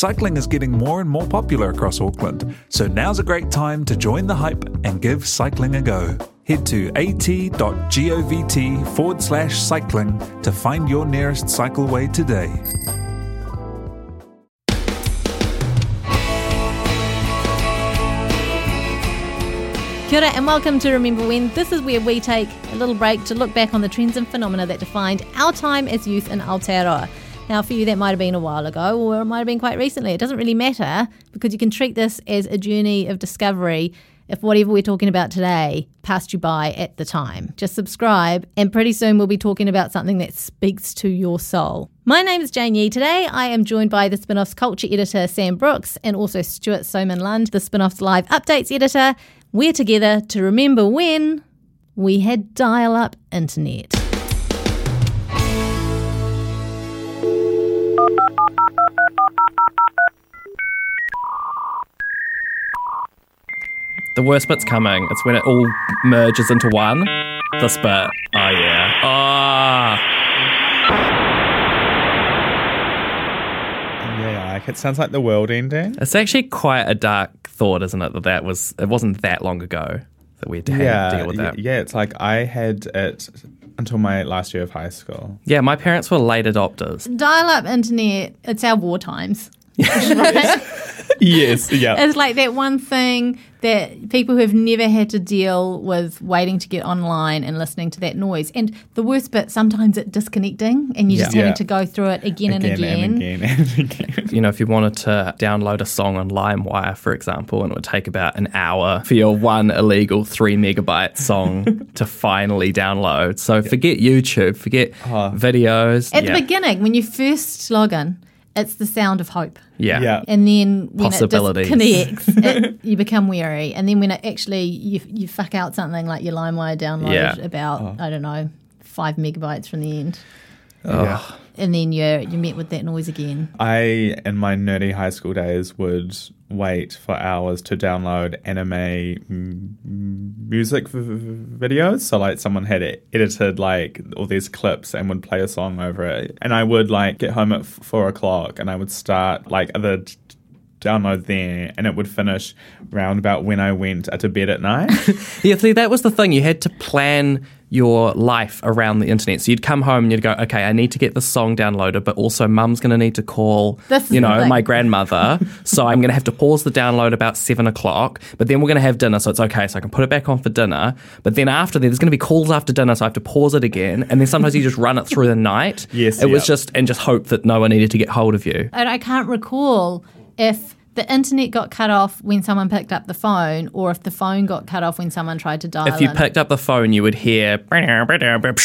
Cycling is getting more and more popular across Auckland, so now's a great time to join the hype and give cycling a go. Head to at.govt forward slash cycling to find your nearest cycleway today. Kia ora and welcome to Remember When. This is where we take a little break to look back on the trends and phenomena that defined our time as youth in Aotearoa. Now, for you, that might have been a while ago or it might have been quite recently. It doesn't really matter because you can treat this as a journey of discovery if whatever we're talking about today passed you by at the time. Just subscribe, and pretty soon we'll be talking about something that speaks to your soul. My name is Jane Yee. Today I am joined by the Spinoff's culture editor, Sam Brooks, and also Stewart Sowman-Lund, the Spinoff's live updates editor. We're together to remember when we had dial up internet. The worst bit's coming. It's when it all merges into one. This bit. Oh, yeah. Ah. Yeah, like it sounds like the world ending. It's actually quite a dark thought, isn't it? That that was, it wasn't that long ago that we had to yeah, deal with y- that. yeah. It's like I had it until my last year of high school. Yeah, my parents were late adopters. Dial up internet, it's our war times. yes, yeah. It's like that one thing that people who have never had to deal with waiting to get online and listening to that noise. And the worst bit, sometimes it disconnecting and you're just having Yeah. to go through it again, and again. and again and again. You know, if you wanted to download a song on LimeWire, for example, and it would take about an hour for your one illegal three megabyte song to finally download. So forget YouTube, forget uh-huh. videos. At yeah. the beginning, when you first log in, it's the sound of hope. yeah. Yeah. And then when it disconnects, it, you become weary. And then when it actually you you fuck out something like your LimeWire download Yeah. about oh. I don't know five megabytes from the end, Yeah. and then you're you met with that noise again. I, in my nerdy high school days, would wait for hours to download anime m- music v- v- videos. So, like, someone had it edited like all these clips and would play a song over it. And I would like get home at f- four o'clock and I would start like the download there, and it would finish round about when I went to bed at night. Yeah, see, that was the thing. You had to plan your life around the internet. So you'd come home and you'd go, okay, I need to get this song downloaded, but also mum's going to need to call, This you know, thing. my grandmother. so I'm going to have to pause the download about seven o'clock, but then we're going to have dinner. So it's okay. So I can put it back on for dinner. But then after that, there's going to be calls after dinner. So I have to pause it again. And then sometimes you just run it through the night. Yes, It was just, and just hope that no one needed to get hold of you. And I can't recall if the internet got cut off when someone picked up the phone, or if the phone got cut off when someone tried to dial. If you in. picked up the phone, you would hear, right,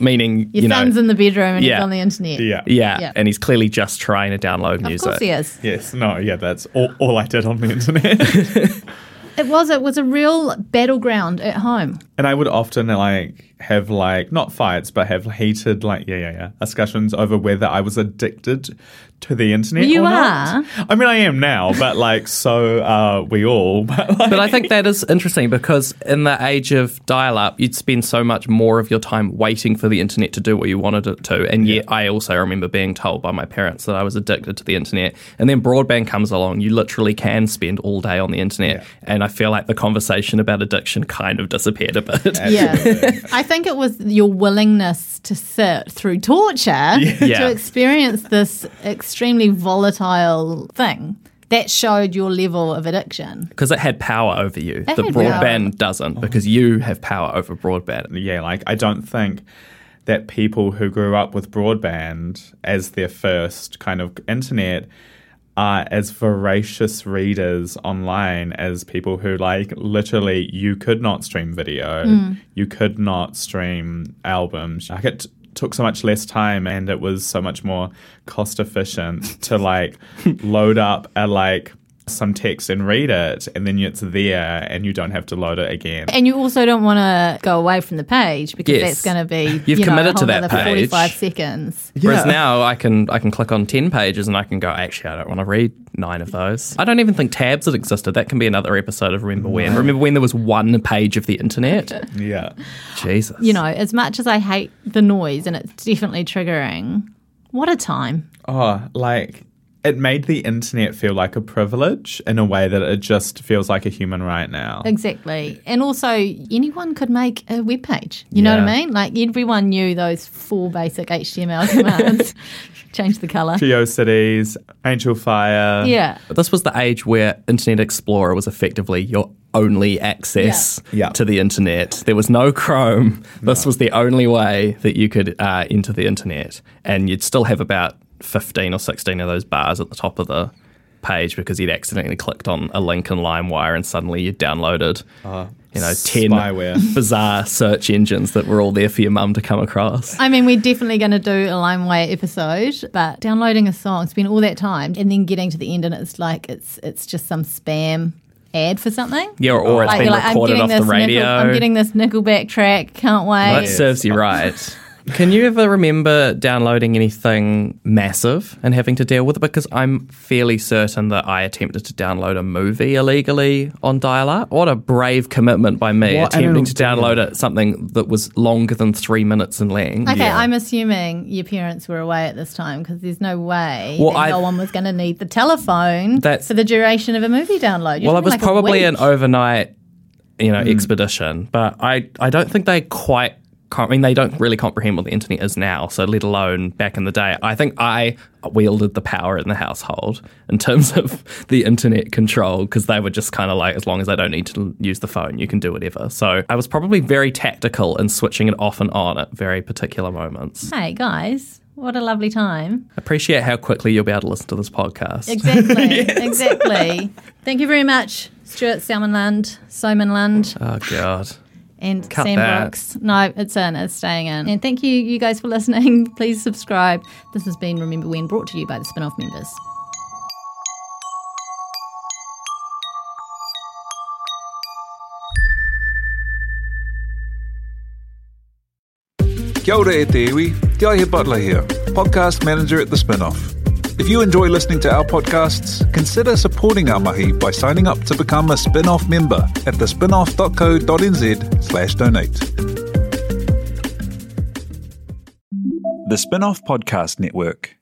meaning, your you know, son's in the bedroom and Yeah. he's on the internet. yeah. Yeah, Yeah. and he's clearly just trying to download of music. course he is. Yes, no, yeah, that's all, all I did on the internet. It was. It was a real battleground at home. And I would often like have like not fights, but have heated like yeah yeah yeah discussions over whether I was addicted to the internet. You or not. are. I mean, I am now, but like so are we all. But like, But I think that is interesting because in the age of dial up, you'd spend so much more of your time waiting for the internet to do what you wanted it to. And yet, I also remember being told by my parents that I was addicted to the internet. And then broadband comes along, you literally can spend all day on the internet. Yeah. And I feel like the conversation about addiction kind of disappeared a bit. Yeah. I think it was your willingness to sit through torture Yeah. to experience this extremely volatile thing that showed your level of addiction. Because it had power over you. It the broadband power. doesn't because you have power over broadband. yeah, like I don't think that people who grew up with broadband as their first kind of internet are as voracious readers online as people who like literally you could not stream video, mm. you could not stream albums. Like it took so much less time and it was so much more cost efficient to like load up a like some text and read it and then it's there and you don't have to load it again. And you also don't want to go away from the page because Yes. that's going to be You've you know, committed a to that page. 45 seconds. Whereas now I can I can click on ten pages and I can go. Actually, I don't want to read nine of those. I don't even think tabs had existed. That can be another episode of Remember When. Remember when there was one page of the internet? Yeah. Jesus. You know, as much as I hate the noise and it's definitely triggering, what a time. Oh, like it made the internet feel like a privilege in a way that it just feels like a human right now. Exactly. And also, anyone could make a web page. You know what I mean? Like, everyone knew those four basic HTML commands. Change the color. GeoCities, Angelfire. Yeah. But this was the age where Internet Explorer was effectively your only access Yeah. Yeah. to the internet. There was no Chrome. This was the only way that you could uh, enter the internet. And you'd still have about 15 or 16 of those bars at the top of the page because he'd accidentally clicked on a link in LimeWire and suddenly you'd downloaded, uh, you know, 10 spyware. bizarre search engines that were all there for your mum to come across. I mean, we're definitely going to do a LimeWire episode, but downloading a song, spend all that time, and then getting to the end, and it's like it's it's just some spam ad for something. Yeah, or, or it's Like, been like, I'm recorded getting off the this radio. Nickel, I'm getting this Nickelback track. Can't Well, wait. that serves you right. Can you ever remember downloading anything massive and having to deal with it? Because I'm fairly certain that I attempted to download a movie illegally on dial up. What a brave commitment by me What an attempting to download it, something that was longer than three minutes in length. Okay, Yeah. I'm assuming your parents were away at this time because there's no way Well, that I- no one was going to need the telephone That's- for the duration of a movie download. You're Well, it was like probably an overnight, you know, mm. expedition. But I, I don't think they quite. I mean, they don't really comprehend what the internet is now. So, let alone back in the day, I think I wielded the power in the household in terms of the internet control because they were just kind of like, as long as I don't need to use the phone, you can do whatever. So, I was probably very tactical in switching it off and on at very particular moments. Hey guys, what a lovely time! Appreciate how quickly you'll be able to listen to this podcast. Exactly, exactly. Thank you very much, Stewart Salmonland, Sowman-Lund, Oh God. And Cut Sam that. Brooks. No, it's in, it's staying in. And thank you, you guys, for listening. Please subscribe. This has been Remember When, brought to you by the Spinoff members. Kia ora e te iwi, Te Aihe Butler here, podcast manager at The Spinoff. If you enjoy listening to our podcasts, consider supporting our mahi by signing up to become a spin-off member at thespinoff.co.nz slash donate. The Spinoff Podcast Network.